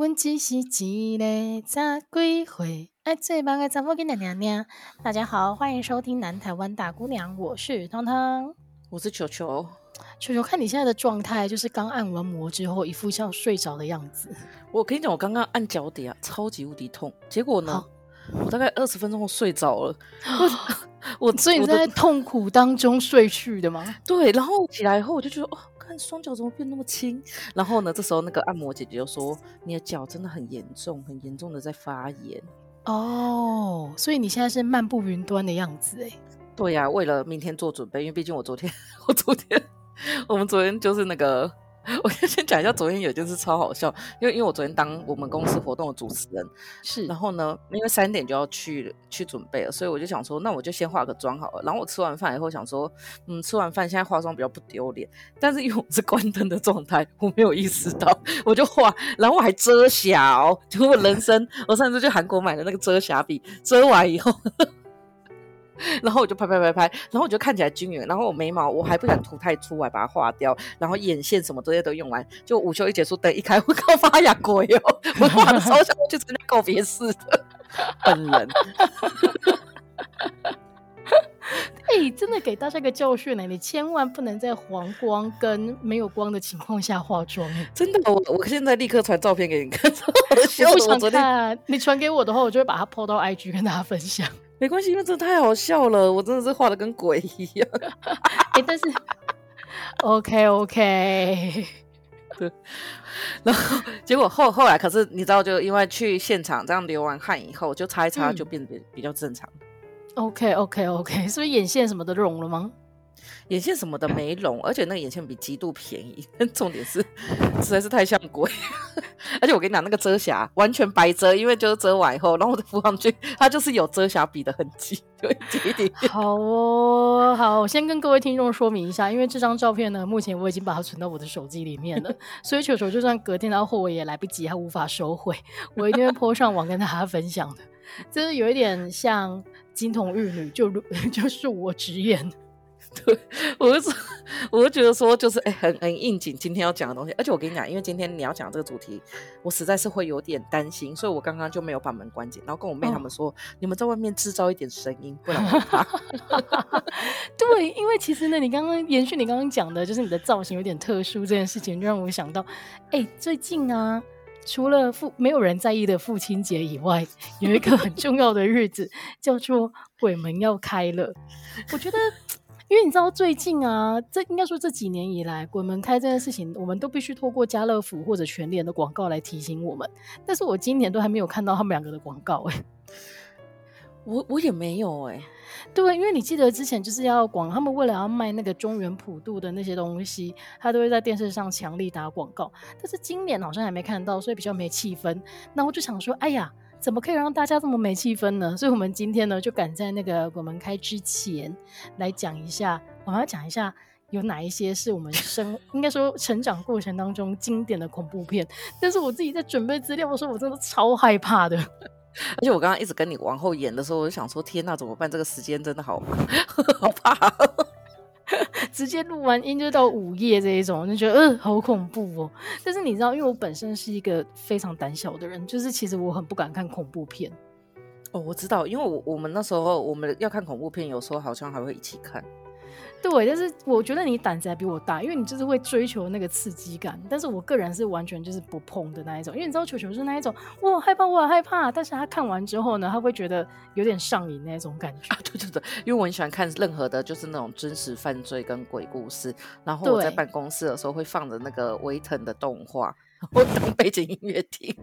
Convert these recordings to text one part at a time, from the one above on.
阮只是一个十几岁爱做梦的查某囡仔娘娘。大家好，欢迎收听《南台湾大姑娘》，我是汤汤，我是球球。球球，看你现在的状态，就是刚按完摩之后，一副像睡着的样子。我跟你讲，我刚刚按脚底啊，超级无敌痛，结果呢，我大概二十分钟后睡着了。我所以你在痛苦当中睡去的吗？对，然后起来以后我就觉得哦。看双脚怎么变那么轻？然后呢，这时候那个按摩姐姐就说：“你的脚真的很严重，很严重的在发炎。”哦，所以你现在是漫步云端的样子哎。对呀、啊，为了明天做准备，因为毕竟我昨天，我昨天，我们昨天就是那个。我先先讲一下，昨天有件事超好笑，因为因为我昨天当我们公司活动的主持人，是，然后呢，因为三点就要去去准备了，所以我就想说，那我就先化个妆好了。然后我吃完饭以后想说，嗯，吃完饭现在化妆比较不丢脸，但是因为我是关灯的状态，我没有意识到，我就化，然后我还遮瑕，就我人生我上次去韩国买的那个遮瑕笔，遮完以后。然后我就拍拍拍拍，然后我就看起来均匀。然后我眉毛我还不敢涂太粗，我还把它画掉。然后眼线什么这些都用完，就午休一结束，灯一开，我靠发芽鬼哦！我画的超像去参加告别式的 本人。哎、欸，真的给大家一个教训呢，你千万不能在黄光跟没有光的情况下化妆。真的，我我现在立刻传照片给你看。我不想看，你传给我的话，我就会把它 po 到 IG 跟大家分享。没关系，因为真的太好笑了，我真的是画的跟鬼一样。哎、欸，但是，OK OK，对。然后结果后后来，可是你知道，就因为去现场这样流完汗以后，就擦一擦就变得比较正常。嗯、OK OK OK，是不是眼线什么的融了吗？眼线什么的没融，而且那个眼线笔极度便宜。重点是实在是太像鬼，而且我跟你讲，那个遮瑕完全白遮，因为就是遮完以后，然后我的敷上去，它就是有遮瑕笔的痕迹，对，一点点。好哦，好，我先跟各位听众说明一下，因为这张照片呢，目前我已经把它存到我的手机里面了，所以球球就算隔天到货，我也来不及，他无法收回，我一定会 po 上网跟大家分享的。就是有一点像金童玉女，就 就是我直言。对，我就说，我就觉得说，就是哎、欸，很很应景，今天要讲的东西。而且我跟你讲，因为今天你要讲这个主题，我实在是会有点担心，所以我刚刚就没有把门关紧，然后跟我妹他们说，哦、你们在外面制造一点声音，不然我怕。对，因为其实呢，你刚刚延续你刚刚讲的，就是你的造型有点特殊这件事情，就让我想到，哎、欸，最近啊，除了父没有人在意的父亲节以外，有一个很重要的日子叫做鬼门要开了，我觉得。因为你知道最近啊，这应该说这几年以来，鬼门开这件事情，我们都必须透过家乐福或者全联的广告来提醒我们。但是我今年都还没有看到他们两个的广告哎、欸，我我也没有哎、欸，对，因为你记得之前就是要广，他们为了要卖那个中原普渡的那些东西，他都会在电视上强力打广告。但是今年好像还没看到，所以比较没气氛。那我就想说，哎呀。怎么可以让大家这么没气氛呢？所以，我们今天呢，就赶在那个鬼门开之前来讲一下，我们要讲一下有哪一些是我们生 应该说成长过程当中经典的恐怖片。但是我自己在准备资料的时候，我真的超害怕的。而且我刚刚一直跟你往后演的时候，我就想说：天哪，怎么办？这个时间真的好 好怕。直接录完音就到午夜这一种，就觉得、呃、好恐怖哦。但是你知道，因为我本身是一个非常胆小的人，就是其实我很不敢看恐怖片。哦，我知道，因为我我们那时候我们要看恐怖片，有时候好像还会一起看。对，但是我觉得你胆子还比我大，因为你就是会追求那个刺激感。但是我个人是完全就是不碰的那一种，因为你知道球球是那一种，我害怕，我害怕。但是他看完之后呢，他会觉得有点上瘾那种感觉。啊，对对对，因为我很喜欢看任何的，就是那种真实犯罪跟鬼故事。然后我在办公室的时候会放着那个威腾的动画，我当背景音乐听。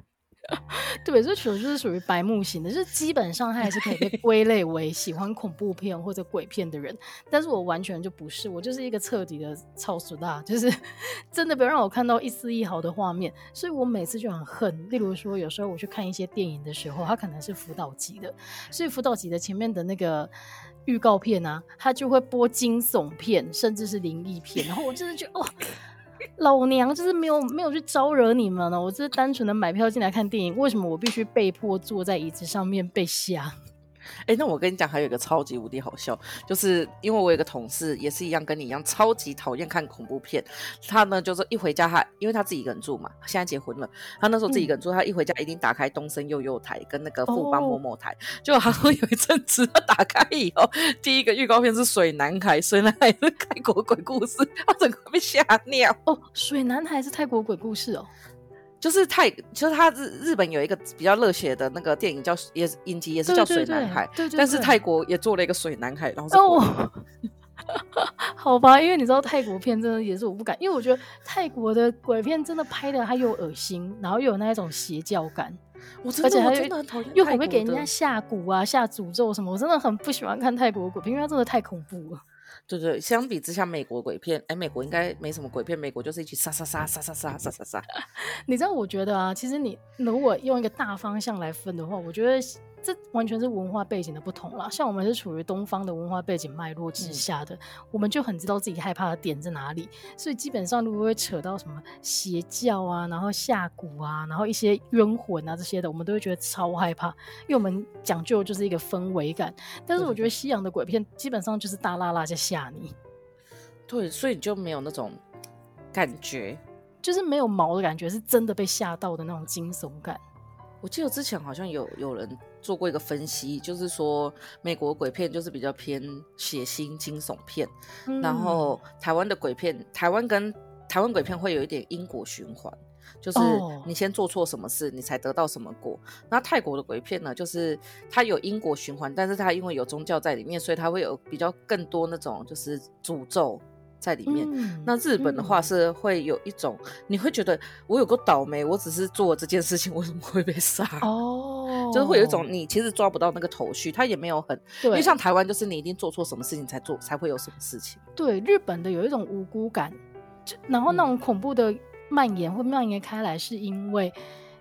对，这球就是属于白目型的，就是基本上他还是可以被 归类为喜欢恐怖片或者鬼片的人，但是我完全就不是，我就是一个彻底的超俗大，就是 真的不要让我看到一丝一毫的画面，所以我每次就很恨。例如说，有时候我去看一些电影的时候，它可能是辅导级的，所以辅导级的前面的那个预告片啊，它就会播惊悚片，甚至是灵异片，然后我真的觉得哦。老娘就是没有没有去招惹你们呢，我只是单纯的买票进来看电影。为什么我必须被迫坐在椅子上面被吓？哎、欸，那我跟你讲，还有一个超级无敌好笑，就是因为我有个同事也是一样，跟你一样超级讨厌看恐怖片。他呢，就是一回家他，他因为他自己一个人住嘛，现在结婚了。他那时候自己一个人住，嗯、他一回家一定打开东森幼幼台跟那个富邦某某台。结果他说有一阵子他打开以后，第一个预告片是水男孩，水男孩是泰国鬼故事，他整个被吓尿。哦，水男孩是泰国鬼故事哦。就是泰，就是他日日本有一个比较热血的那个电影叫也是影集，也是叫水男孩，对对但是泰国也做了一个水男孩，然后是哦，好吧，因为你知道泰国片真的也是我不敢，因为我觉得泰国的鬼片真的拍的还有恶心，然后又有那一种邪教感，我真的，而且还真的很讨厌，又很会给人家下蛊啊、下诅咒什么，我真的很不喜欢看泰国鬼片，因为它真的太恐怖了。对对，相比之下，美国鬼片，哎，美国应该没什么鬼片，美国就是一起杀杀杀杀杀杀杀杀杀。你知道，我觉得啊，其实你如果用一个大方向来分的话，我觉得。这完全是文化背景的不同啦，像我们是处于东方的文化背景脉络之下的，嗯、我们就很知道自己害怕的点在哪里，所以基本上如果会扯到什么邪教啊，然后下蛊啊，然后一些冤魂啊这些的，我们都会觉得超害怕，因为我们讲究就是一个氛围感。但是我觉得西洋的鬼片基本上就是大剌剌在吓你，对，所以你就没有那种感觉，就是没有毛的感觉，是真的被吓到的那种惊悚感。我记得之前好像有有人做过一个分析，就是说美国鬼片就是比较偏血腥惊悚片，嗯、然后台湾的鬼片，台湾跟台湾鬼片会有一点因果循环，就是你先做错什么事，你才得到什么果。那、哦、泰国的鬼片呢，就是它有因果循环，但是它因为有宗教在里面，所以它会有比较更多那种就是诅咒。在里面，嗯、那日本的话是会有一种，嗯、你会觉得我有个倒霉，我只是做这件事情，为什么会被杀？哦，就是会有一种你其实抓不到那个头绪，他也没有很，对因为像台湾就是你一定做错什么事情才做，才会有什么事情。对，日本的有一种无辜感，然后那种恐怖的蔓延会蔓延开来，是因为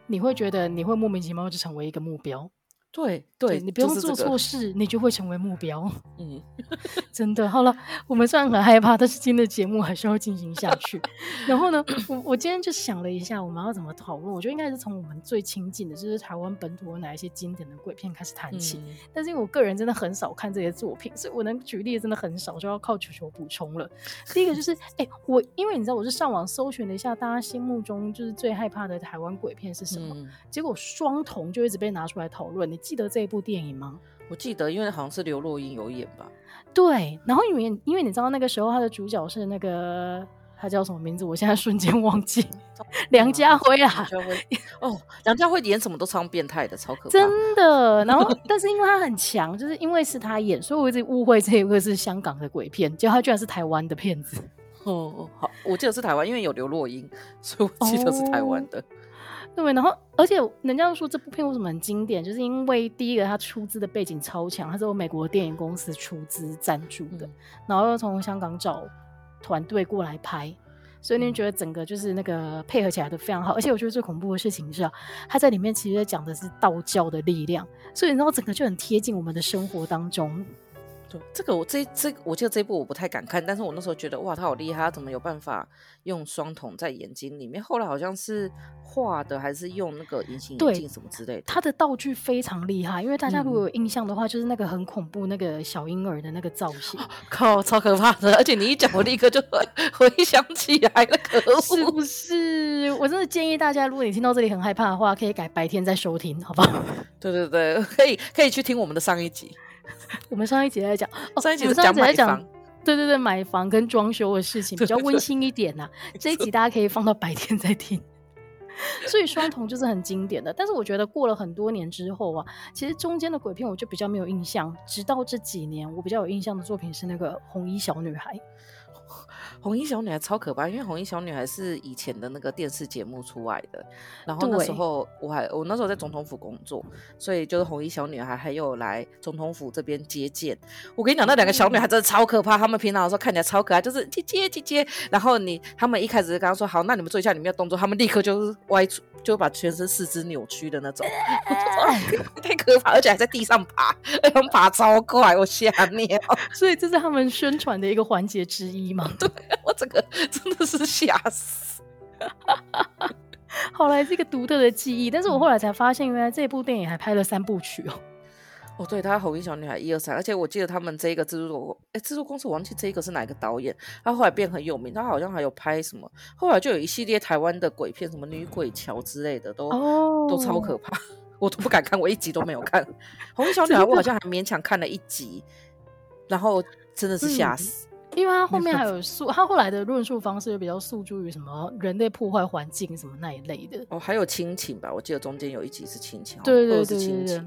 你会觉得你会莫名其妙就成为一个目标。对对，你不用做错事，你就会成为目标。嗯，真的。好了，我们虽然很害怕，但是今天的节目还是要进行下去。然后呢，我我今天就想了一下，我们要怎么讨论？我觉得应该是从我们最亲近的，就是台湾本土的哪一些经典的鬼片开始谈起。嗯、但是因为我个人真的很少看这些作品，所以我能举例的真的很少，就要靠球球补充了。第一个就是，哎、欸，我因为你知道，我是上网搜寻了一下，大家心目中就是最害怕的台湾鬼片是什么？嗯、结果双瞳就一直被拿出来讨论。你记得这一部电影吗？我记得，因为好像是刘若英有演吧。对，然后因为因为你知道那个时候他的主角是那个他叫什么名字？我现在瞬间忘记。梁家辉啊，梁家辉哦，梁家辉演什么都超变态的，超可怕。真的。然后，但是因为他很强，就是因为是他演，所以我一直误会这一个是香港的鬼片，结果他居然是台湾的片子。哦，好，我记得是台湾，因为有刘若英，所以我记得是台湾的。哦对，然后而且人家说这部片为什么很经典，就是因为第一个它出资的背景超强，它是由美国电影公司出资赞助的，嗯、然后又从香港找团队过来拍，所以你觉得整个就是那个配合起来都非常好。而且我觉得最恐怖的事情是啊，它在里面其实讲的是道教的力量，所以然后整个就很贴近我们的生活当中。对，这个我这这我记得这一部我不太敢看，但是我那时候觉得哇，他好厉害，他怎么有办法用双瞳在眼睛里面？后来好像是画的，还是用那个隐形眼镜什么之类的。他的道具非常厉害，因为大家如果有印象的话，嗯、就是那个很恐怖那个小婴儿的那个造型，靠，超可怕的！而且你一讲，我立刻就回想起来了，可恶，是不是？我真的建议大家，如果你听到这里很害怕的话，可以改白天再收听，好不好？对对对，可以可以去听我们的上一集。我们上一集在讲，哦、上一集在讲买房，对对对，买房跟装修的事情比较温馨一点呐、啊。这一集大家可以放到白天再听。所以双瞳就是很经典的，但是我觉得过了很多年之后啊，其实中间的鬼片我就比较没有印象。直到这几年，我比较有印象的作品是那个《红衣小女孩》。红衣小女孩超可怕，因为红衣小女孩是以前的那个电视节目出来的。然后那时候我还我那时候在总统府工作，所以就是红衣小女孩还有来总统府这边接见。我跟你讲，那两个小女孩真的超可怕。她们平常的时候看起来超可爱，就是姐姐姐姐。然后你他们一开始就跟她说好，那你们做一下你们的动作，他们立刻就是歪出，就把全身四肢扭曲的那种，太可怕，而且还在地上爬，他们爬超快，我吓尿。所以这是他们宣传的一个环节之一嘛？对。我整个真的是吓死！后来是一个独特的记忆，但是我后来才发现，原来这部电影还拍了三部曲哦。哦，对，他红衣小女孩一二三，而且我记得他们这一个制作，哎，制作公司我忘记这一个是哪一个导演，他后来变很有名，他好像还有拍什么，后来就有一系列台湾的鬼片，什么女鬼桥之类的，都、哦、都超可怕，我都不敢看，我一集都没有看。红衣小 女孩我好像还勉强看了一集，然后真的是吓死、嗯，因为他后面还有诉，他后来的论述方式就比较诉诸于什么人类破坏环境什么那一类的。哦，还有亲情吧，我记得中间有一集是亲情，对对对对对，对。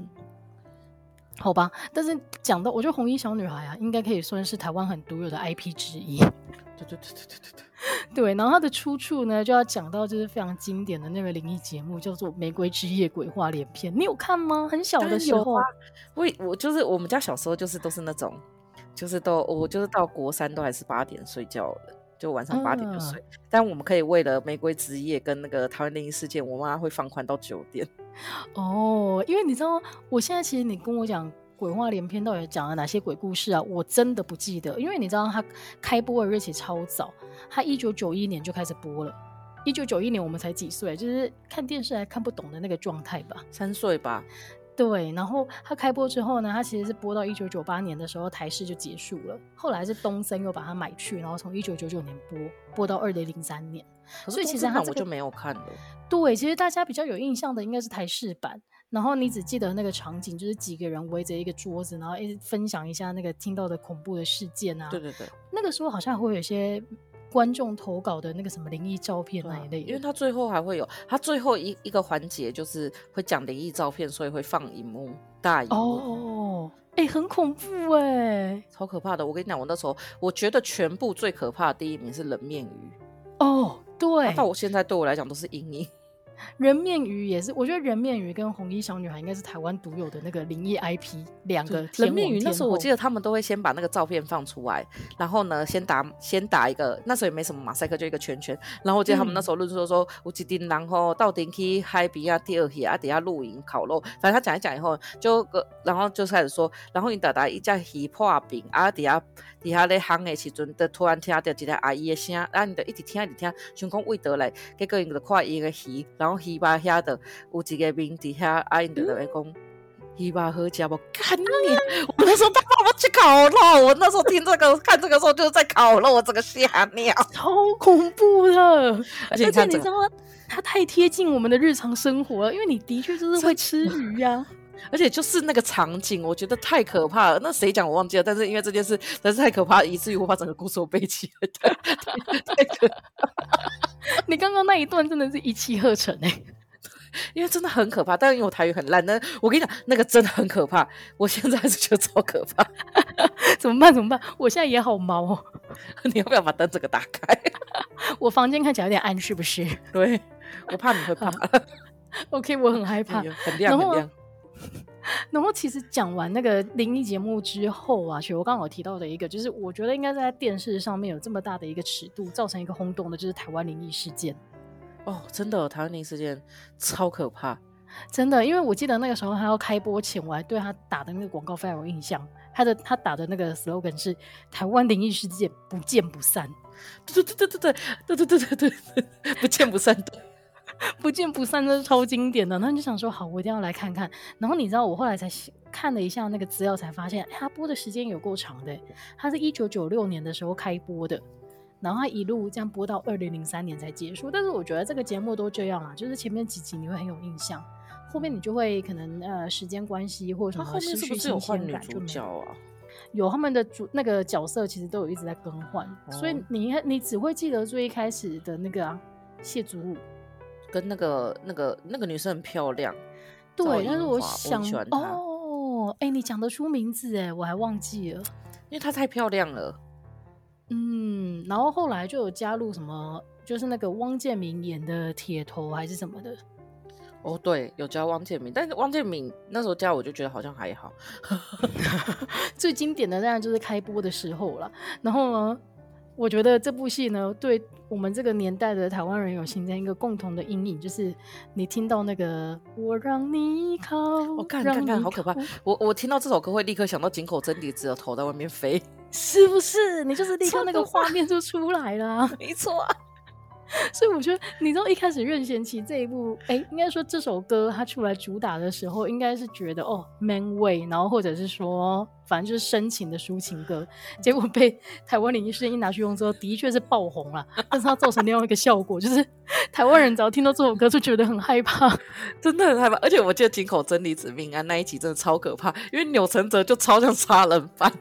好吧，但是讲到，我觉得红衣小女孩啊，应该可以算是台湾很独有的 IP 之一。对对对对对对对。然后它的出处呢，就要讲到就是非常经典的那个灵异节目，叫做《玫瑰之夜鬼话连篇》。你有看吗？很小的时候，啊、我我就是我们家小时候就是都是那种，就是都我就是到国三都还是八点睡觉的，就晚上八点就睡。嗯、但我们可以为了《玫瑰之夜》跟那个台湾灵异事件，我妈会放宽到九点。哦，因为你知道，我现在其实你跟我讲鬼话连篇到底讲了哪些鬼故事啊？我真的不记得，因为你知道它开播的日期超早，它一九九一年就开始播了。一九九一年我们才几岁，就是看电视还看不懂的那个状态吧，三岁吧。对，然后它开播之后呢，它其实是播到一九九八年的时候台视就结束了，后来是东森又把它买去，然后从一九九九年播播到二零零三年。所以其实它、这个、我就没有看了。对，其实大家比较有印象的应该是台视版，然后你只记得那个场景，就是几个人围着一个桌子，然后一直分享一下那个听到的恐怖的事件啊。对对对，那个时候好像会有一些观众投稿的那个什么灵异照片那一类，因为他最后还会有他最后一一个环节就是会讲灵异照片，所以会放荧幕大荧幕哦，哎、欸，很恐怖哎、欸，超可怕的。我跟你讲，我那时候我觉得全部最可怕的第一名是冷面鱼哦。对，到我现在对我来讲都是阴影。人面鱼也是，我觉得人面鱼跟红衣小女孩应该是台湾独有的那个灵异 IP，两个人面鱼。那时候我记得他们都会先把那个照片放出来，然后呢，先打先打一个，那时候也没什么马赛克，就一个圈圈。然后我记得他们那时候论述说，有一群人后到顶去海边啊钓鱼啊，底下露营烤肉。反正他讲一讲以后，就个然后就开始说，然后你打打一架鱼破冰啊，底下底下咧烘的时阵，就突然听到一个阿姨的声，然后你就一直听一直听，想讲味道来，结果因就看伊个鱼，然后。鱼吧遐的有一个名底下阿英就在讲鱼吧好吃不？看你，我那时候他爸爸去烤肉，我那时候听这个看这个时候就是在烤肉，我这个吓尿，超恐怖的。而且你知道吗？它太贴近我们的日常生活了，因为你的确就是会吃鱼呀、啊。而且就是那个场景，我觉得太可怕了。那谁讲我忘记了？但是因为这件事，真是太可怕，以至于我把整个故事都背起来。太可怕！你刚刚那一段真的是一气呵成哎、欸，因为真的很可怕。但是因为我台语很烂，那我跟你讲，那个真的很可怕。我现在还是觉得超可怕。怎么办？怎么办？我现在也好毛哦。你要不要把灯整个打开？我房间看起来有点暗，是不是？对，我怕你会怕。OK，我很害怕。很亮，很亮。然后其实讲完那个灵异节目之后啊，其实我刚刚有提到的一个，就是我觉得应该在电视上面有这么大的一个尺度，造成一个轰动的，就是台湾灵异事件。哦，真的，台湾灵异事件超可怕，真的，因为我记得那个时候他要开播前，我还对他打的那个广告非常有印象，他的他打的那个 slogan 是“台湾灵异事件不见不散”，对对对对对对对对对对对，不见不散的。不见不散，这是超经典的。然后你就想说，好，我一定要来看看。然后你知道，我后来才看了一下那个资料，才发现它播的时间有够长的。它是一九九六年的时候开播的，然后它一路这样播到二零零三年才结束。但是我觉得这个节目都这样啊，就是前面几集你会很有印象，后面你就会可能呃时间关系或者什么失去新鲜感，就没有啊。有他们的主那个角色其实都有一直在更换，哦、所以你你只会记得最一开始的那个啊谢祖武。跟那个那个那个女生很漂亮，对，但是我想我哦，哎、欸，你讲得出名字哎，我还忘记了，因为她太漂亮了。嗯，然后后来就有加入什么，就是那个汪建明演的铁头还是什么的。哦，对，有加汪建明，但是汪建明那时候加我就觉得好像还好。最经典的当然就是开播的时候了，然后呢？我觉得这部戏呢，对我们这个年代的台湾人有形成一个共同的阴影，就是你听到那个“我让你靠”，我看看看，好可怕！我我听到这首歌会立刻想到井口真理子的头在外面飞，是不是？你就是立刻那个画面就出来了，没错啊。所以我觉得，你知道一开始任贤齐这一部，哎、欸，应该说这首歌他出来主打的时候，应该是觉得哦，man way，然后或者是说，反正就是深情的抒情歌，结果被台湾灵异事件一拿去用之后，的确是爆红了，但是它造成另外一个效果，就是台湾人只要听到这首歌就觉得很害怕，真的很害怕。而且我记得井口真理子命案那一集真的超可怕，因为钮承泽就超像杀人犯。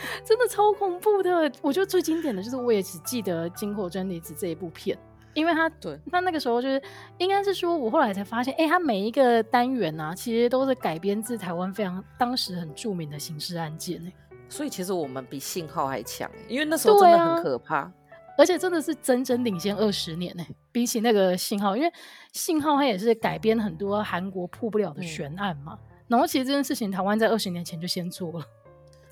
真的超恐怖的，我觉得最经典的就是我也只记得《井口真理子》这一部片，因为他对，那那个时候就是应该是说，我后来才发现，哎、欸，他每一个单元啊，其实都是改编自台湾非常当时很著名的刑事案件，所以其实我们比信号还强，因为那时候真的很可怕，啊、而且真的是整整领先二十年呢，比起那个信号，因为信号它也是改编很多韩国破不了的悬案嘛，嗯、然后其实这件事情台湾在二十年前就先做了。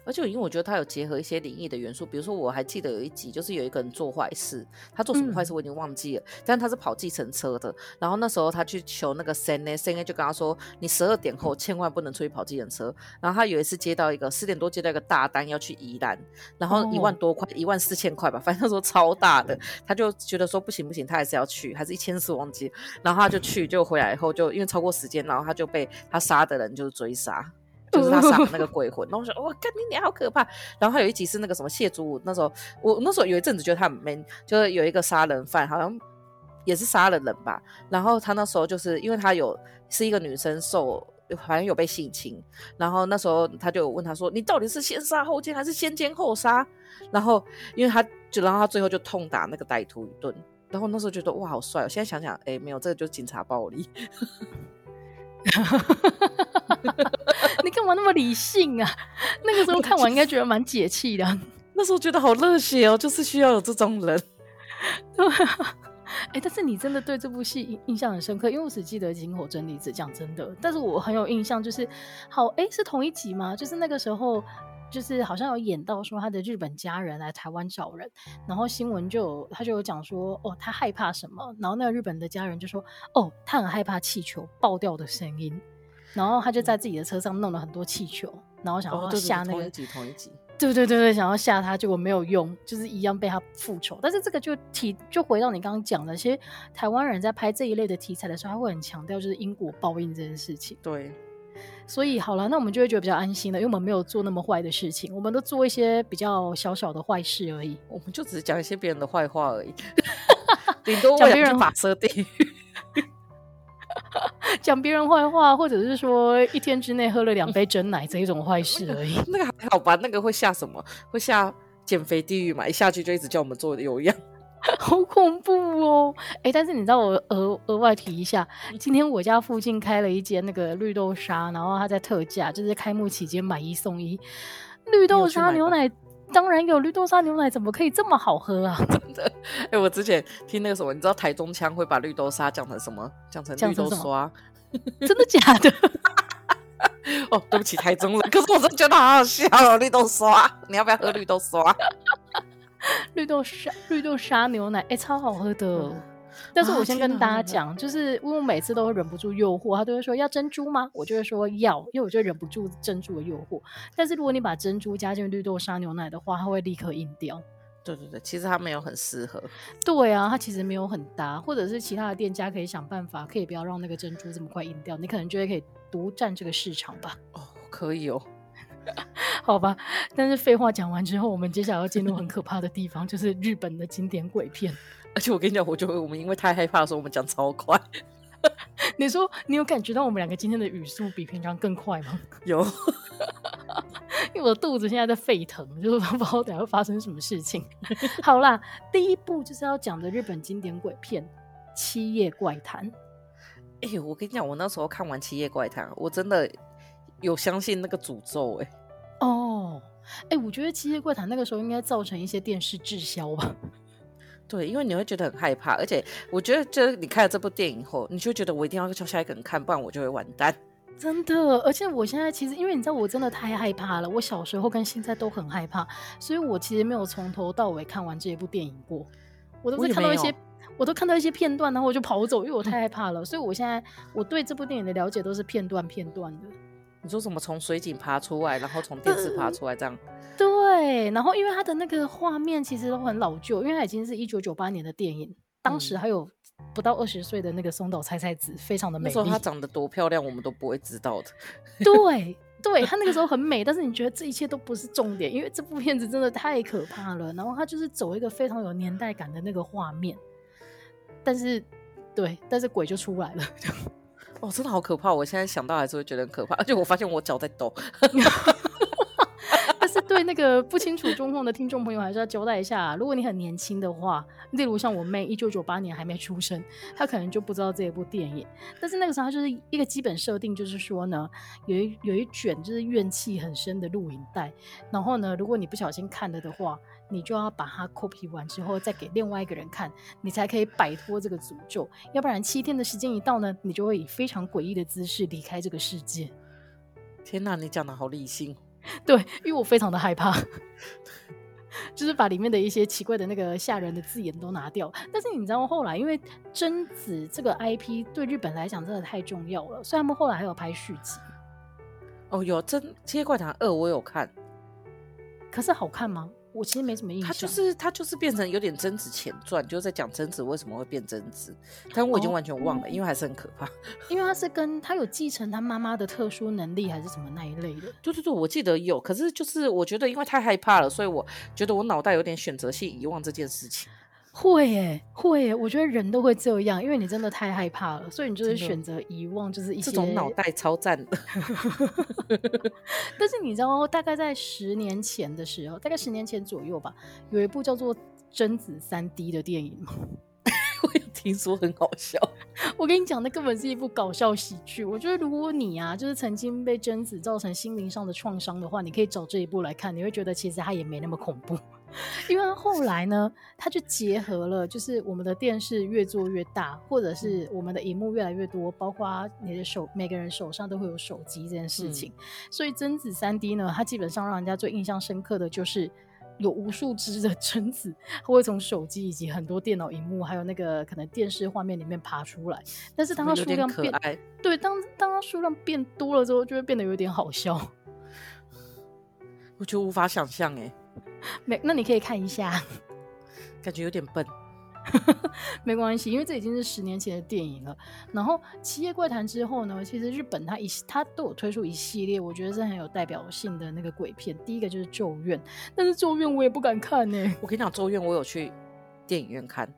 而且因为我觉得他有结合一些灵异的元素，比如说我还记得有一集，就是有一个人做坏事，他做什么坏事我已经忘记了，嗯、但他是跑计程车的。然后那时候他去求那个 CNA，CNA 就跟他说：“你十二点后千万不能出去跑计程车。”然后他有一次接到一个四点多接到一个大单要去宜兰，然后一万多块，一、哦、万四千块吧，反正他说超大的，他就觉得说不行不行，他还是要去，还是一千四忘记。然后他就去，就回来以后就因为超过时间，然后他就被他杀的人就是追杀。就是他杀的那个 鬼魂，然后我说哇，干你娘好可怕！然后还有一集是那个什么谢祖武，那时候我那时候有一阵子觉得他很 man，就是有一个杀人犯，好像也是杀了人吧。然后他那时候就是因为他有是一个女生受，好像有被性侵，然后那时候他就问他说：“你到底是先杀后奸还是先奸后杀？”然后因为他就然后他最后就痛打那个歹徒一顿，然后那时候觉得哇好帅哦！现在想想，哎，没有这个就是警察暴力。你干嘛那么理性啊？那个时候看完应该觉得蛮解气的。那时候觉得好热血哦，就是需要有这种人。哎、欸，但是你真的对这部戏印象很深刻，因为我只记得井口真理子，讲真的。但是我很有印象，就是好哎、欸，是同一集吗？就是那个时候。就是好像有演到说他的日本家人来台湾找人，然后新闻就有他就有讲说哦，他害怕什么，然后那个日本的家人就说哦，他很害怕气球爆掉的声音，然后他就在自己的车上弄了很多气球，然后想要吓那个、哦、同一集同一集，对对对对，想要吓他，结果没有用，就是一样被他复仇。但是这个就提就回到你刚刚讲的，其实台湾人在拍这一类的题材的时候，他会很强调就是因果报应这件事情。对。所以好了，那我们就会觉得比较安心了，因为我们没有做那么坏的事情，我们都做一些比较小小的坏事而已。我们就只是讲一些别人的坏话而已，顶多讲别人马车地狱，讲别人坏话，或者是说一天之内喝了两杯真奶这一种坏事而已。那个还好吧？那个会下什么？会下减肥地狱嘛？一下去就一直叫我们做有氧。好恐怖哦！哎、欸，但是你知道我额额外提一下，今天我家附近开了一间那个绿豆沙，然后它在特价，就是开幕期间买一送一。绿豆沙牛奶当然有，绿豆沙牛奶怎么可以这么好喝啊？真的？哎、欸，我之前听那个什么，你知道台中腔会把绿豆沙讲成什么？讲成绿豆刷？真的假的？哦，对不起，台中人，可是我真的觉得好好笑哦，绿豆沙，你要不要喝绿豆沙？绿豆沙绿豆沙牛奶，哎、欸，超好喝的。嗯、但是我先跟大家讲，啊、就是因为我每次都会忍不住诱惑，他都会说要珍珠吗？我就会说要，因为我就忍不住珍珠的诱惑。但是如果你把珍珠加进绿豆沙牛奶的话，它会立刻硬掉。对对对，其实它没有很适合。对啊，它其实没有很搭，或者是其他的店家可以想办法，可以不要让那个珍珠这么快硬掉。你可能觉得可以独占这个市场吧？哦，可以哦。好吧，但是废话讲完之后，我们接下来要进入很可怕的地方，就是日本的经典鬼片。而且我跟你讲，我觉得我们因为太害怕的时候，我们讲超快。你说你有感觉到我们两个今天的语速比平常更快吗？有，因为我的肚子现在在沸腾，就是不知道等下会发生什么事情。好啦，第一部就是要讲的日本经典鬼片《七夜怪谈》。哎、欸，我跟你讲，我那时候看完《七夜怪谈》，我真的。有相信那个诅咒哎、欸、哦哎、欸，我觉得《七夜怪谈》那个时候应该造成一些电视滞销吧？对，因为你会觉得很害怕，而且我觉得就是你看了这部电影后，你就会觉得我一定要叫下一个人看，不然我就会完蛋。真的，而且我现在其实因为你知道我真的太害怕了，我小时候跟现在都很害怕，所以我其实没有从头到尾看完这一部电影过，我都是看到一些，我，我都看到一些片段，然后我就跑走，因为我太害怕了，所以我现在我对这部电影的了解都是片段片段的。你说什么？从水井爬出来，然后从电视爬出来，这样、呃？对，然后因为它的那个画面其实都很老旧，因为它已经是一九九八年的电影，当时还有不到二十岁的那个松岛菜菜子，非常的美丽。那时候她长得多漂亮，我们都不会知道的。对，对，她那个时候很美，但是你觉得这一切都不是重点，因为这部片子真的太可怕了。然后她就是走一个非常有年代感的那个画面，但是，对，但是鬼就出来了。哦，真的好可怕！我现在想到还是会觉得很可怕，而且我发现我脚在抖。对那个不清楚状况的听众朋友，还是要交代一下，如果你很年轻的话，例如像我妹，一九九八年还没出生，她可能就不知道这一部电影。但是那个时候，她就是一个基本设定，就是说呢，有一有一卷就是怨气很深的录影带，然后呢，如果你不小心看了的话。你就要把它 copy 完之后，再给另外一个人看，你才可以摆脱这个诅咒。要不然七天的时间一到呢，你就会以非常诡异的姿势离开这个世界。天哪，你讲的好理性。对，因为我非常的害怕，就是把里面的一些奇怪的那个吓人的字眼都拿掉。但是你知道后来，因为贞子这个 IP 对日本来讲真的太重要了，所以他们后来还有拍续集。哦，有《真七夜怪谈二》，我有看，可是好看吗？我其实没什么印象，他就是他就是变成有点贞子前传，就是在讲贞子为什么会变贞子，但我已经完全忘了，哦、因为还是很可怕。因为他是跟他有继承他妈妈的特殊能力还是什么那一类的？对对对，我记得有，可是就是我觉得因为太害怕了，所以我觉得我脑袋有点选择性遗忘这件事情。会耶，会耶，我觉得人都会这样，因为你真的太害怕了，所以你就是选择遗忘，就是一些这种脑袋超赞的。但是你知道，大概在十年前的时候，大概十年前左右吧，有一部叫做《贞子三 D》的电影吗？我有听说很好笑。我跟你讲，那根本是一部搞笑喜剧。我觉得如果你啊，就是曾经被贞子造成心灵上的创伤的话，你可以找这一部来看，你会觉得其实它也没那么恐怖。因为后来呢，它就结合了，就是我们的电视越做越大，或者是我们的荧幕越来越多，包括你的手，每个人手上都会有手机这件事情。嗯、所以贞子三 D 呢，它基本上让人家最印象深刻的就是有无数只的贞子，它会从手机以及很多电脑荧幕，还有那个可能电视画面里面爬出来。但是当它数量变，对，当当它数量变多了之后，就会变得有点好笑。我就无法想象哎。没，那你可以看一下，感觉有点笨，没关系，因为这已经是十年前的电影了。然后《七夜怪谈》之后呢，其实日本它一它都有推出一系列，我觉得是很有代表性的那个鬼片。第一个就是《咒怨》，但是《咒怨》我也不敢看呢。我跟你讲，《咒怨》我有去电影院看。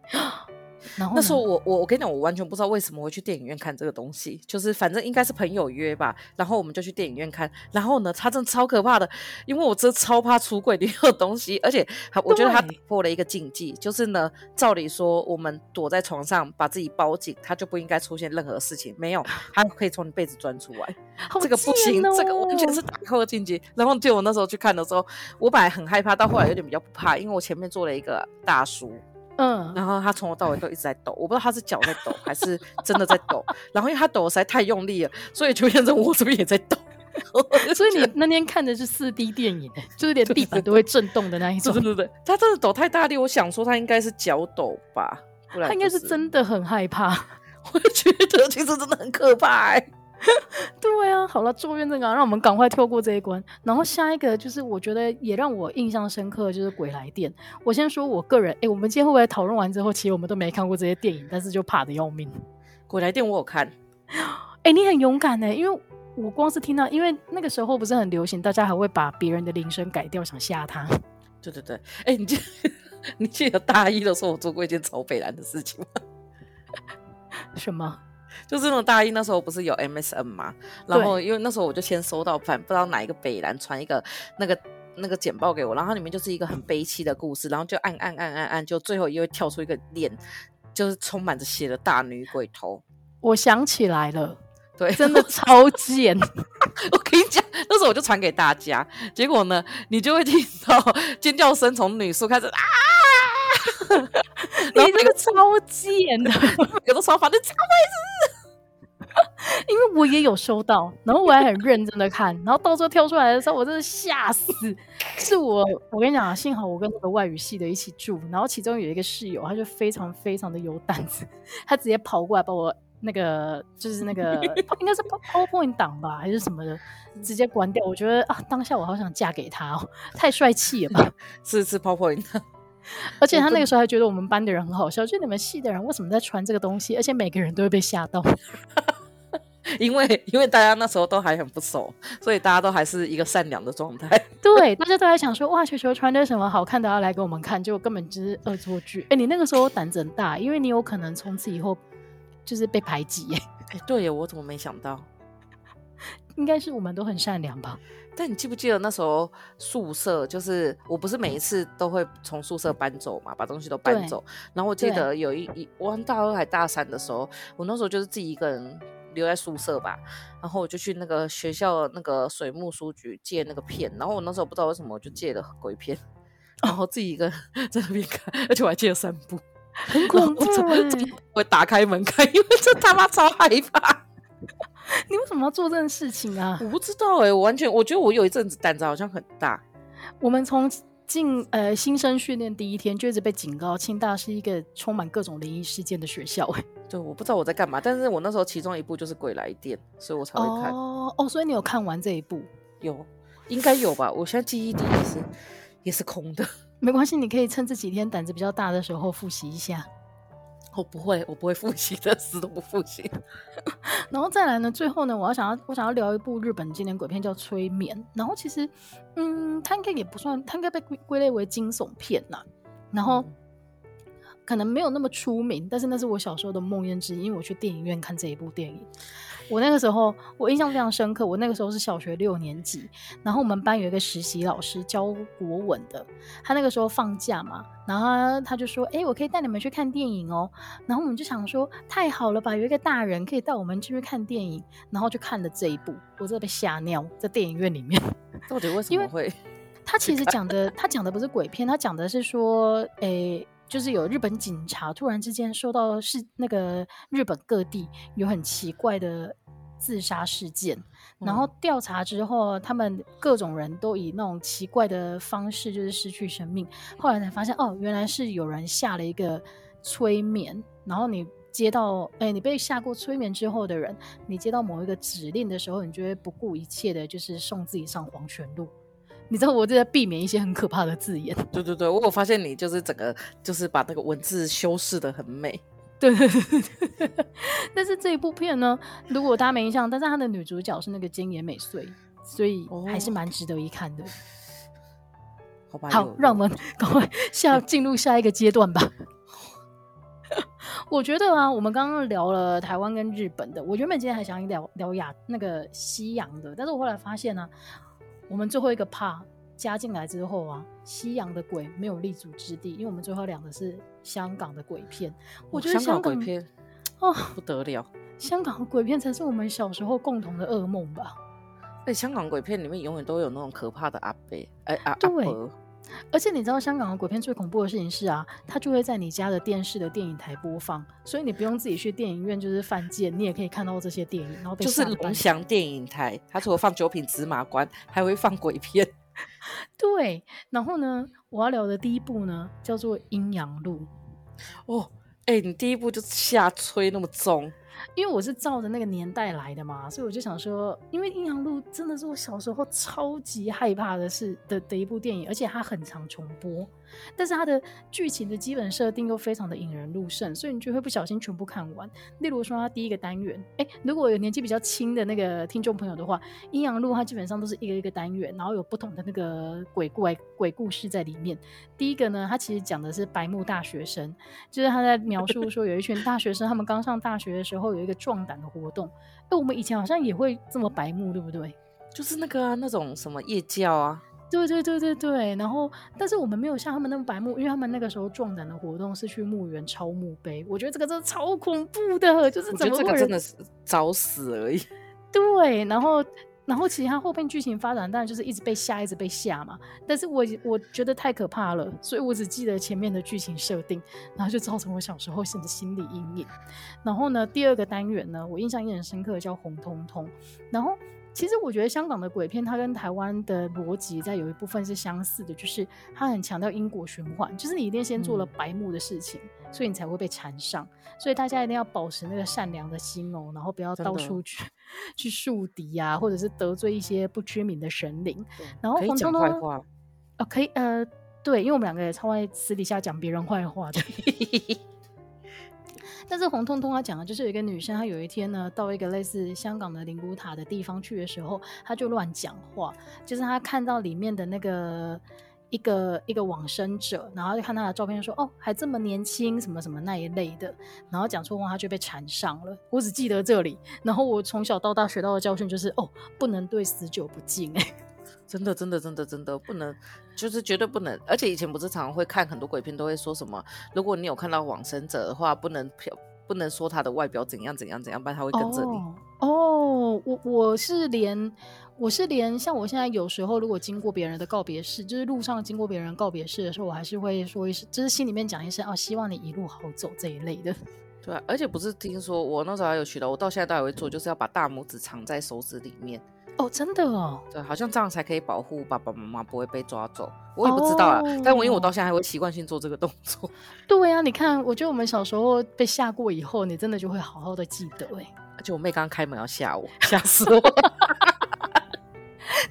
然后那时候我我我跟你讲，我完全不知道为什么会去电影院看这个东西，就是反正应该是朋友约吧，然后我们就去电影院看。然后呢，他真的超可怕的，因为我真的超怕出柜里有东西，而且我觉得他破了一个禁忌，就是呢，照理说我们躲在床上把自己包紧，他就不应该出现任何事情。没有，他可以从你被子钻出来，哦、这个不行，这个完全是打破禁忌。然后就我那时候去看的时候，我本来很害怕，到后来有点比较不怕，因为我前面坐了一个大叔。嗯，然后他从头到尾都一直在抖，我不知道他是脚在抖还是真的在抖。然后因为他抖的实在太用力了，所以就变成我这边也在抖。所以你那天看的是四 D 电影，就是连地板都会震动的那一种。对对对，他真的抖太大力，我想说他应该是脚抖吧，不然、就是、他应该是真的很害怕。我觉得其实真的很可怕、欸。对啊，好了，咒怨这个、啊，让我们赶快跳过这一关。然后下一个就是，我觉得也让我印象深刻的就是《鬼来电》。我先说我个人，哎，我们今天会不会讨论完之后，其实我们都没看过这些电影，但是就怕的要命。《鬼来电》我有看，哎，你很勇敢呢，因为我光是听到，因为那个时候不是很流行，大家还会把别人的铃声改掉，想吓他。对对对，哎，你记 你记得大一的时候我做过一件超北烂的事情吗？什么？就是那种大一那时候不是有 MSN 嘛，然后因为那时候我就先收到，反不知道哪一个北兰传一个那个那个简报给我，然后里面就是一个很悲凄的故事，然后就按按按按按，就最后又会跳出一个脸，就是充满着血的大女鬼头。我想起来了，对，真的超贱。我跟你讲，那时候我就传给大家，结果呢，你就会听到尖叫声从女宿开始啊，然后那个超贱的，有的时候反正超妹子。因为我也有收到，然后我还很认真的看，然后到时候跳出来的时候，我真的吓死。是我，我跟你讲啊，幸好我跟那个外语系的一起住，然后其中有一个室友，他就非常非常的有胆子，他直接跑过来把我那个就是那个 应该是 PowerPoint 档吧，还是什么的，直接关掉。我觉得啊，当下我好想嫁给他哦，太帅气了吧？是是 PowerPoint。而且他那个时候还觉得我们班的人很好笑，就你们系的人为什么在穿这个东西？而且每个人都会被吓到，因为因为大家那时候都还很不熟，所以大家都还是一个善良的状态。对，大家都在想说，哇，球球穿的什么好看的要来给我们看，结果根本就是恶作剧。哎，你那个时候胆子很大，因为你有可能从此以后就是被排挤。哎，对呀，我怎么没想到？应该是我们都很善良吧。但你记不记得那时候宿舍，就是我不是每一次都会从宿舍搬走嘛，把东西都搬走。然后我记得有一一我大二还大三的时候，我那时候就是自己一个人留在宿舍吧。然后我就去那个学校那个水木书局借那个片。然后我那时候不知道为什么我就借了鬼片，然后自己一个人 在那边看，而且我还借了三部，很恐怖哎！我打开门看，因为这他妈超害怕。你为什么要做这件事情啊？我不知道哎、欸，我完全我觉得我有一阵子胆子好像很大。我们从进呃新生训练第一天就一直被警告，清大是一个充满各种灵异事件的学校。对，我不知道我在干嘛，但是我那时候其中一部就是《鬼来电》，所以我才会看。哦哦，所以你有看完这一部？有，应该有吧？我现在记忆底也是也是空的。没关系，你可以趁这几天胆子比较大的时候复习一下。我不会，我不会复习的，死都不复习。然后再来呢，最后呢，我要想要，我想要聊一部日本经典鬼片，叫《催眠》。然后其实，嗯，它应该也不算，它应该被归归类为惊悚片呐。然后。嗯可能没有那么出名，但是那是我小时候的梦魇之一，因为我去电影院看这一部电影。我那个时候我印象非常深刻，我那个时候是小学六年级，然后我们班有一个实习老师教国文的，他那个时候放假嘛，然后他，就说：“哎，我可以带你们去看电影哦。”然后我们就想说：“太好了吧，有一个大人可以带我们进去看电影。”然后就看了这一部，我真的被吓尿在电影院里面。到底为什么会？他其实讲的，他讲的不是鬼片，他讲的是说，诶。就是有日本警察突然之间收到是那个日本各地有很奇怪的自杀事件，嗯、然后调查之后，他们各种人都以那种奇怪的方式就是失去生命。后来才发现，哦，原来是有人下了一个催眠，然后你接到，哎，你被下过催眠之后的人，你接到某一个指令的时候，你就会不顾一切的，就是送自己上黄泉路。你知道我就在避免一些很可怕的字眼。对对对，我有发现你就是整个就是把那个文字修饰的很美。对 对对。但是这一部片呢，如果大家没印象，但是它的女主角是那个金野美穗，所以还是蛮值得一看的。哦、好吧，好，让我们赶快 下进入下一个阶段吧。我觉得啊，我们刚刚聊了台湾跟日本的，我原本今天还想聊聊亚那个西洋的，但是我后来发现呢、啊。我们最后一个 part 加进来之后啊，西洋的鬼没有立足之地，因为我们最后两个是香港的鬼片。我觉得香港鬼片哦不得了，香港的鬼片才是我们小时候共同的噩梦吧。在香港鬼片里面，永远都有那种可怕的阿伯，哎阿对阿伯。而且你知道香港的鬼片最恐怖的事情是啊，它就会在你家的电视的电影台播放，所以你不用自己去电影院就是犯贱，你也可以看到这些电影。然后就是龙翔电影台，它除了放九品芝麻官，还会放鬼片。对，然后呢，我要聊的第一部呢叫做《阴阳路》。哦，哎、欸，你第一部就下吹那么重。因为我是照着那个年代来的嘛，所以我就想说，因为《阴阳路》真的是我小时候超级害怕的事的的一部电影，而且它很长重播。但是它的剧情的基本设定又非常的引人入胜，所以你就会不小心全部看完。例如说，它第一个单元，哎，如果有年纪比较轻的那个听众朋友的话，《阴阳路》它基本上都是一个一个单元，然后有不同的那个鬼怪鬼故事在里面。第一个呢，它其实讲的是白目大学生，就是他在描述说有一群大学生，他们刚上大学的时候有一个壮胆的活动。哎，我们以前好像也会这么白目，对不对？就是那个啊，那种什么夜教啊。对对对对对，然后但是我们没有像他们那么白目，因为他们那个时候壮胆的活动是去墓园抄墓碑，我觉得这个真的超恐怖的，就是怎么这个真的是找死而已。对，然后然后其实他后边剧情发展当然就是一直被吓，一直被吓嘛，但是我我觉得太可怕了，所以我只记得前面的剧情设定，然后就造成我小时候现的心理阴影。然后呢，第二个单元呢，我印象也很深刻，叫红彤彤，然后。其实我觉得香港的鬼片，它跟台湾的逻辑在有一部分是相似的，就是它很强调因果循环，就是你一定先做了白目的事情，嗯、所以你才会被缠上。所以大家一定要保持那个善良的心哦，然后不要到处去去树敌啊，或者是得罪一些不知名的神灵。然后红彤彤，哦，可以，呃，对，因为我们两个也超爱私底下讲别人坏话的。但是红彤彤他讲的就是有一个女生，她有一天呢，到一个类似香港的灵骨塔的地方去的时候，她就乱讲话，就是她看到里面的那个一个一个往生者，然后就看他的照片说，哦，还这么年轻，什么什么那一类的，然后讲错话，她就被缠上了。我只记得这里，然后我从小到大学到的教训就是，哦，不能对死者不敬，哎，真的，真的，真的，真的不能，就是绝对不能。而且以前不是常常会看很多鬼片，都会说什么，如果你有看到往生者的话，不能漂。不能说他的外表怎样怎样怎样，不然他会跟着你。哦，哦，我我是连我是连像我现在有时候如果经过别人的告别式，就是路上经过别人告别式的时候，我还是会说一声，就是心里面讲一声啊，希望你一路好走这一类的。对啊，而且不是听说我那时候还有学到，我到现在都还会做，就是要把大拇指藏在手指里面。哦，真的哦，对，好像这样才可以保护爸爸妈妈不会被抓走。我也不知道啊，哦、但我因为我到现在还会习惯性做这个动作。对呀、啊，你看，我觉得我们小时候被吓过以后，你真的就会好好的记得哎。而且我妹刚刚开门要吓我，吓死我！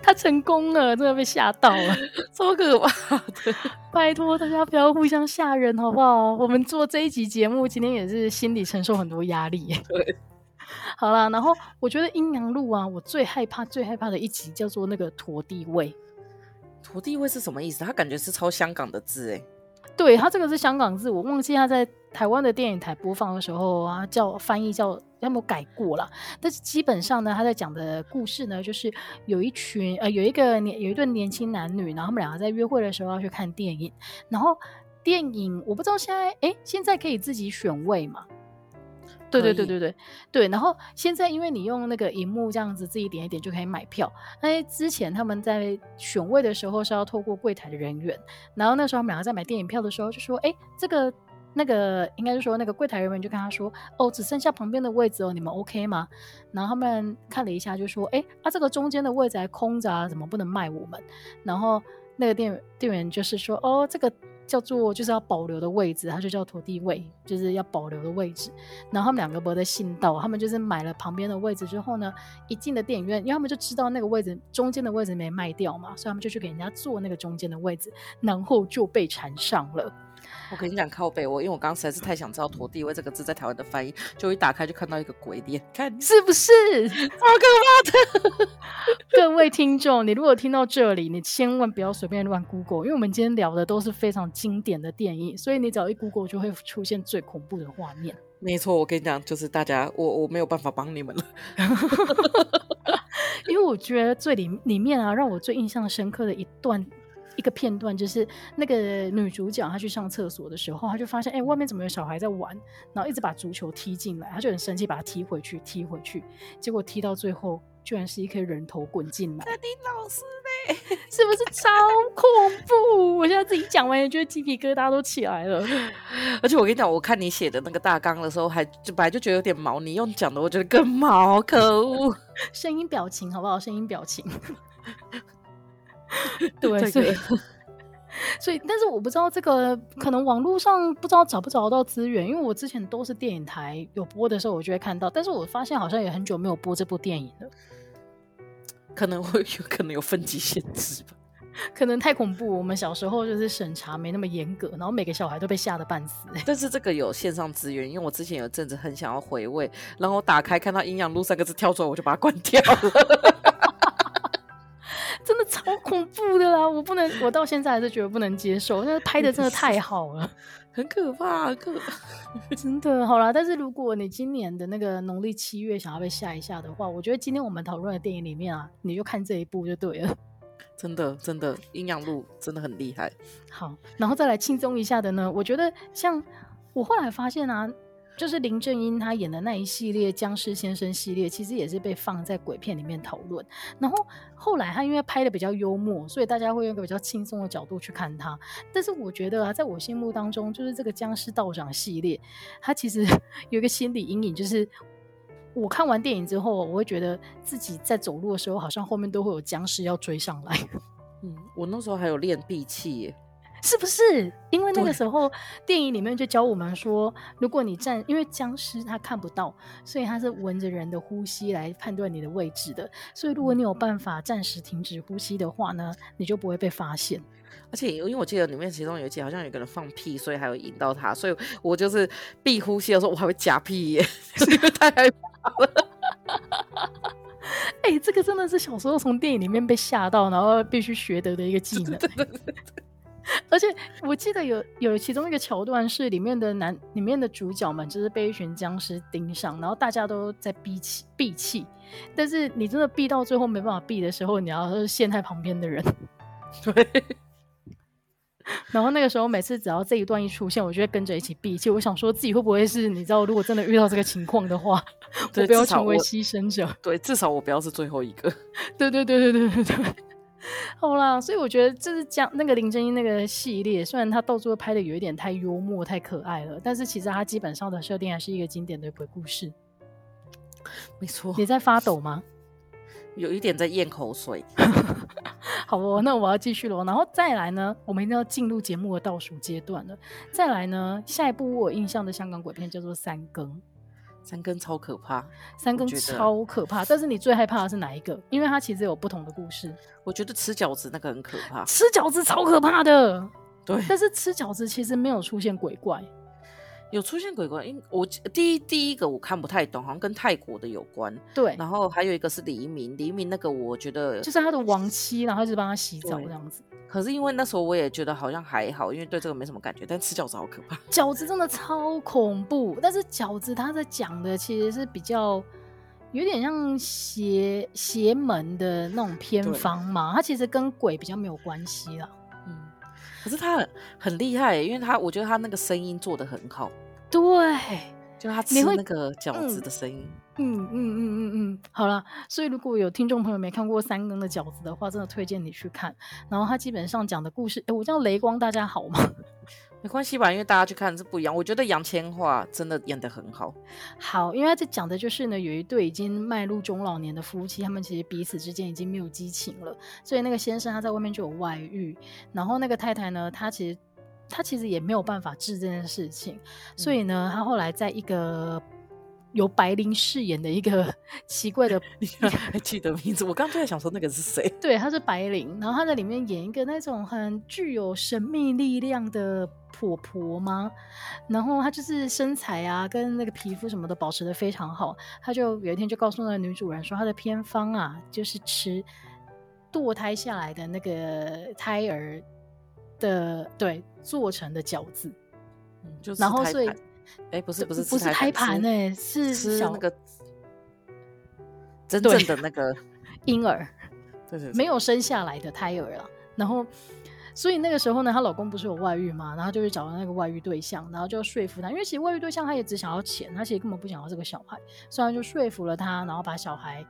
她成功了，真的被吓到了，超可怕的。拜托大家不要互相吓人，好不好？我们做这一集节目，今天也是心里承受很多压力。对。好啦，然后我觉得阴阳路啊，我最害怕、最害怕的一集叫做那个陀地位。陀地位是什么意思？他感觉是抄香港的字哎。对，他这个是香港字，我忘记他在台湾的电影台播放的时候啊，叫翻译叫有没有改过了？但是基本上呢，他在讲的故事呢，就是有一群呃，有一个年有一对年轻男女，然后他们两个在约会的时候要去看电影，然后电影我不知道现在哎，现在可以自己选位嘛？对对对对对对，然后现在因为你用那个荧幕这样子自己点一点就可以买票。那之前他们在选位的时候是要透过柜台的人员，然后那时候他们两个在买电影票的时候就说：“哎，这个那个应该是说那个柜台人员就跟他说：‘哦，只剩下旁边的位置哦，你们 OK 吗？’然后他们看了一下就说：‘哎，啊这个中间的位置还空着啊，怎么不能卖我们？’然后那个店店员就是说：‘哦，这个。’叫做就是要保留的位置，它就叫土地位，就是要保留的位置。然后他们两个不在信道，他们就是买了旁边的位置之后呢，一进了电影院，因为他们就知道那个位置中间的位置没卖掉嘛，所以他们就去给人家坐那个中间的位置，然后就被缠上了。我跟你讲靠背，我因为我刚刚实在是太想知道“陀地位”这个字在台湾的翻译，就一打开就看到一个鬼脸，看是不是？好可怕的！各位听众，你如果听到这里，你千万不要随便乱 Google，因为我们今天聊的都是非常经典的电影，所以你只要一 Google 就会出现最恐怖的画面。没错，我跟你讲，就是大家，我我没有办法帮你们了，因为我觉得最里里面啊，让我最印象深刻的一段。一个片段就是那个女主角她去上厕所的时候，她就发现哎、欸，外面怎么有小孩在玩，然后一直把足球踢进来，她就很生气，把它踢回去，踢回去，结果踢到最后，居然是一颗人头滚进来。肯定老师嘞，是不是超恐怖？我现在自己讲完也觉得鸡皮疙瘩都起来了。而且我跟你讲，我看你写的那个大纲的时候，还就本来就觉得有点毛，你用讲的，我觉得更毛，可恶。声音表情好不好？声音表情。对，所以，所以，但是我不知道这个可能网络上不知道找不找得到资源，因为我之前都是电影台有播的时候，我就会看到，但是我发现好像也很久没有播这部电影了，可能会有可能有分级限制吧，可能太恐怖，我们小时候就是审查没那么严格，然后每个小孩都被吓得半死。但是这个有线上资源，因为我之前有阵子很想要回味，然后我打开看到“阴阳路”三个字跳出来，我就把它关掉了。真的超恐怖的啦！我不能，我到现在还是觉得不能接受。那拍的真的太好了，很可怕，可怕 真的。好啦，但是如果你今年的那个农历七月想要被吓一下的话，我觉得今天我们讨论的电影里面啊，你就看这一部就对了。真的，真的，阴阳路真的很厉害。好，然后再来轻松一下的呢，我觉得像我后来发现啊。就是林正英他演的那一系列僵尸先生系列，其实也是被放在鬼片里面讨论。然后后来他因为拍的比较幽默，所以大家会用一个比较轻松的角度去看他。但是我觉得啊，在我心目当中，就是这个僵尸道长系列，他其实 有一个心理阴影，就是我看完电影之后，我会觉得自己在走路的时候，好像后面都会有僵尸要追上来。嗯，我那时候还有练闭气。是不是？因为那个时候电影里面就教我们说，如果你站，因为僵尸他看不到，所以他是闻着人的呼吸来判断你的位置的。所以如果你有办法暂时停止呼吸的话呢，你就不会被发现。而且因为我记得里面其中有一集好像有个人放屁，所以还有引到他，所以我就是闭呼吸的时候我还会夹屁耶，是 因为太害怕了。哎、欸，这个真的是小时候从电影里面被吓到，然后必须学得的一个技能。对对对对。而且我记得有有其中一个桥段是里面的男里面的主角们就是被一群僵尸盯上，然后大家都在闭气闭气，但是你真的闭到最后没办法闭的时候，你要是陷害旁边的人。对。然后那个时候每次只要这一段一出现，我就会跟着一起闭气。我想说自己会不会是你知道，如果真的遇到这个情况的话，我不要成为牺牲者。对，至少我不要是最后一个。对对对对对对对。好啦，所以我觉得这是讲那个林正英那个系列，虽然他到最后拍的有一点太幽默、太可爱了，但是其实他基本上的设定还是一个经典的鬼故事。没错。你在发抖吗？有一点在咽口水。好哦，那我要继续了。然后再来呢，我们一定要进入节目的倒数阶段了。再来呢，下一部我有印象的香港鬼片叫做《三更》。三更超可怕，三更超可怕。但是你最害怕的是哪一个？因为它其实有不同的故事。我觉得吃饺子那个很可怕，吃饺子超可怕的。对，但是吃饺子其实没有出现鬼怪。有出现鬼怪，因我第一第一个我看不太懂，好像跟泰国的有关。对，然后还有一个是黎明，黎明那个我觉得就是他的亡妻，然后就帮他洗澡这样子。可是因为那时候我也觉得好像还好，因为对这个没什么感觉。但吃饺子好可怕，饺子真的超恐怖。但是饺子他在讲的其实是比较有点像邪邪门的那种偏方嘛，他其实跟鬼比较没有关系啦。可是他很很厉害，因为他我觉得他那个声音做得很好。对，就他吃那个饺子的声音。嗯嗯嗯嗯嗯嗯，好了，所以如果有听众朋友没看过三更的饺子的话，真的推荐你去看。然后他基本上讲的故事，哎，我叫雷光，大家好吗？没关系吧，因为大家去看是不一样。我觉得杨千嬅真的演得很好。好，因为他在讲的就是呢，有一对已经迈入中老年的夫妻，他们其实彼此之间已经没有激情了。所以那个先生他在外面就有外遇，然后那个太太呢，她其实她其实也没有办法治这件事情，所以呢，她后来在一个。由白灵饰演的一个 奇怪的，你还记得名字？我刚刚就在想说那个是谁？对，她是白灵，然后她在里面演一个那种很具有神秘力量的婆婆吗？然后她就是身材啊，跟那个皮肤什么的保持的非常好。她就有一天就告诉那个女主人说，她的偏方啊，就是吃堕胎下来的那个胎儿的对做成的饺子，嗯，就是然后所以。哎，不是不是不是胎盘哎，是是那个 真正的那个婴儿，对对对，没有生下来的胎儿啊。然后，所以那个时候呢，她老公不是有外遇嘛，然后就去找了那个外遇对象，然后就说服他，因为其实外遇对象他也只想要钱，他其实根本不想要这个小孩，所以他就说服了他，然后把小孩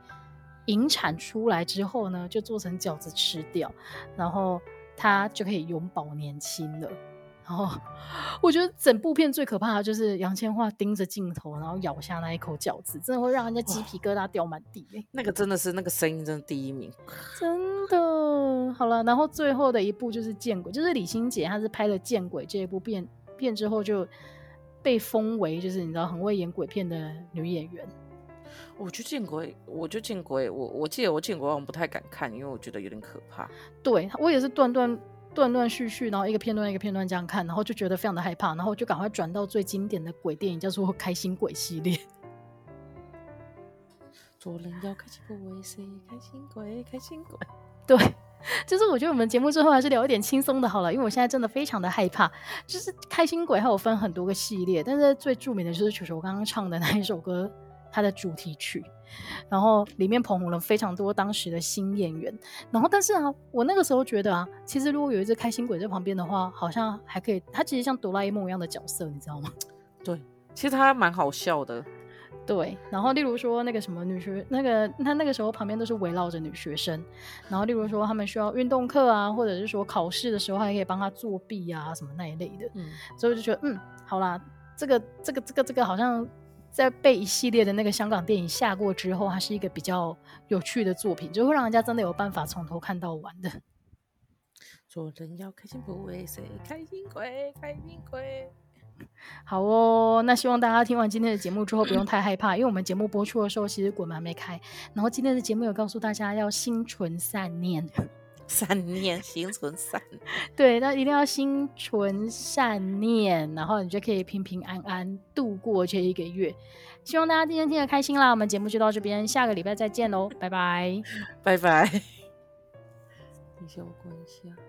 引产出来之后呢，就做成饺子吃掉，然后他就可以永葆年轻了。然 后我觉得整部片最可怕的就是杨千嬅盯着镜头，然后咬下那一口饺子，真的会让人家鸡皮疙瘩掉满地。那个真的是那个声音，真的第一名，真的。好了，然后最后的一部就是《见鬼》，就是李心洁，她是拍了《见鬼》这一部片片之后就被封为就是你知道很会演鬼片的女演员。我就见鬼，我就见鬼，我我记得我见鬼，我不太敢看，因为我觉得有点可怕。对，我也是断断。断断续续，然后一个片段一个片段这样看，然后就觉得非常的害怕，然后就赶快转到最经典的鬼电影，叫做《开心鬼》系列。做人要开心鬼，开心鬼，开心鬼。对，就是我觉得我们节目最后还是聊一点轻松的好了，因为我现在真的非常的害怕。就是《开心鬼》还有分很多个系列，但是最著名的就是球球刚刚唱的那一首歌。它的主题曲，然后里面捧红了非常多当时的新演员，然后但是啊，我那个时候觉得啊，其实如果有一只开心鬼在旁边的话，好像还可以。他其实像哆啦 A 梦一样的角色，你知道吗？对，其实他蛮好笑的。对，然后例如说那个什么女学，那个他那个时候旁边都是围绕着女学生，然后例如说他们需要运动课啊，或者是说考试的时候还可以帮他作弊啊什么那一类的。嗯，所以我就觉得嗯，好啦，这个这个这个这个好像。在被一系列的那个香港电影吓过之后，它是一个比较有趣的作品，就会让人家真的有办法从头看到完的。做人要开心不为谁开心鬼，开心鬼。好哦，那希望大家听完今天的节目之后不用太害怕，因为我们节目播出的时候其实鬼门还没开。然后今天的节目有告诉大家要心存善念，善念，心存善。对，那一定要心存善念，然后你就可以平平安安度过这一个月。希望大家今天听得开心啦，我们节目就到这边，下个礼拜再见喽，拜拜，拜拜。你先我关一下。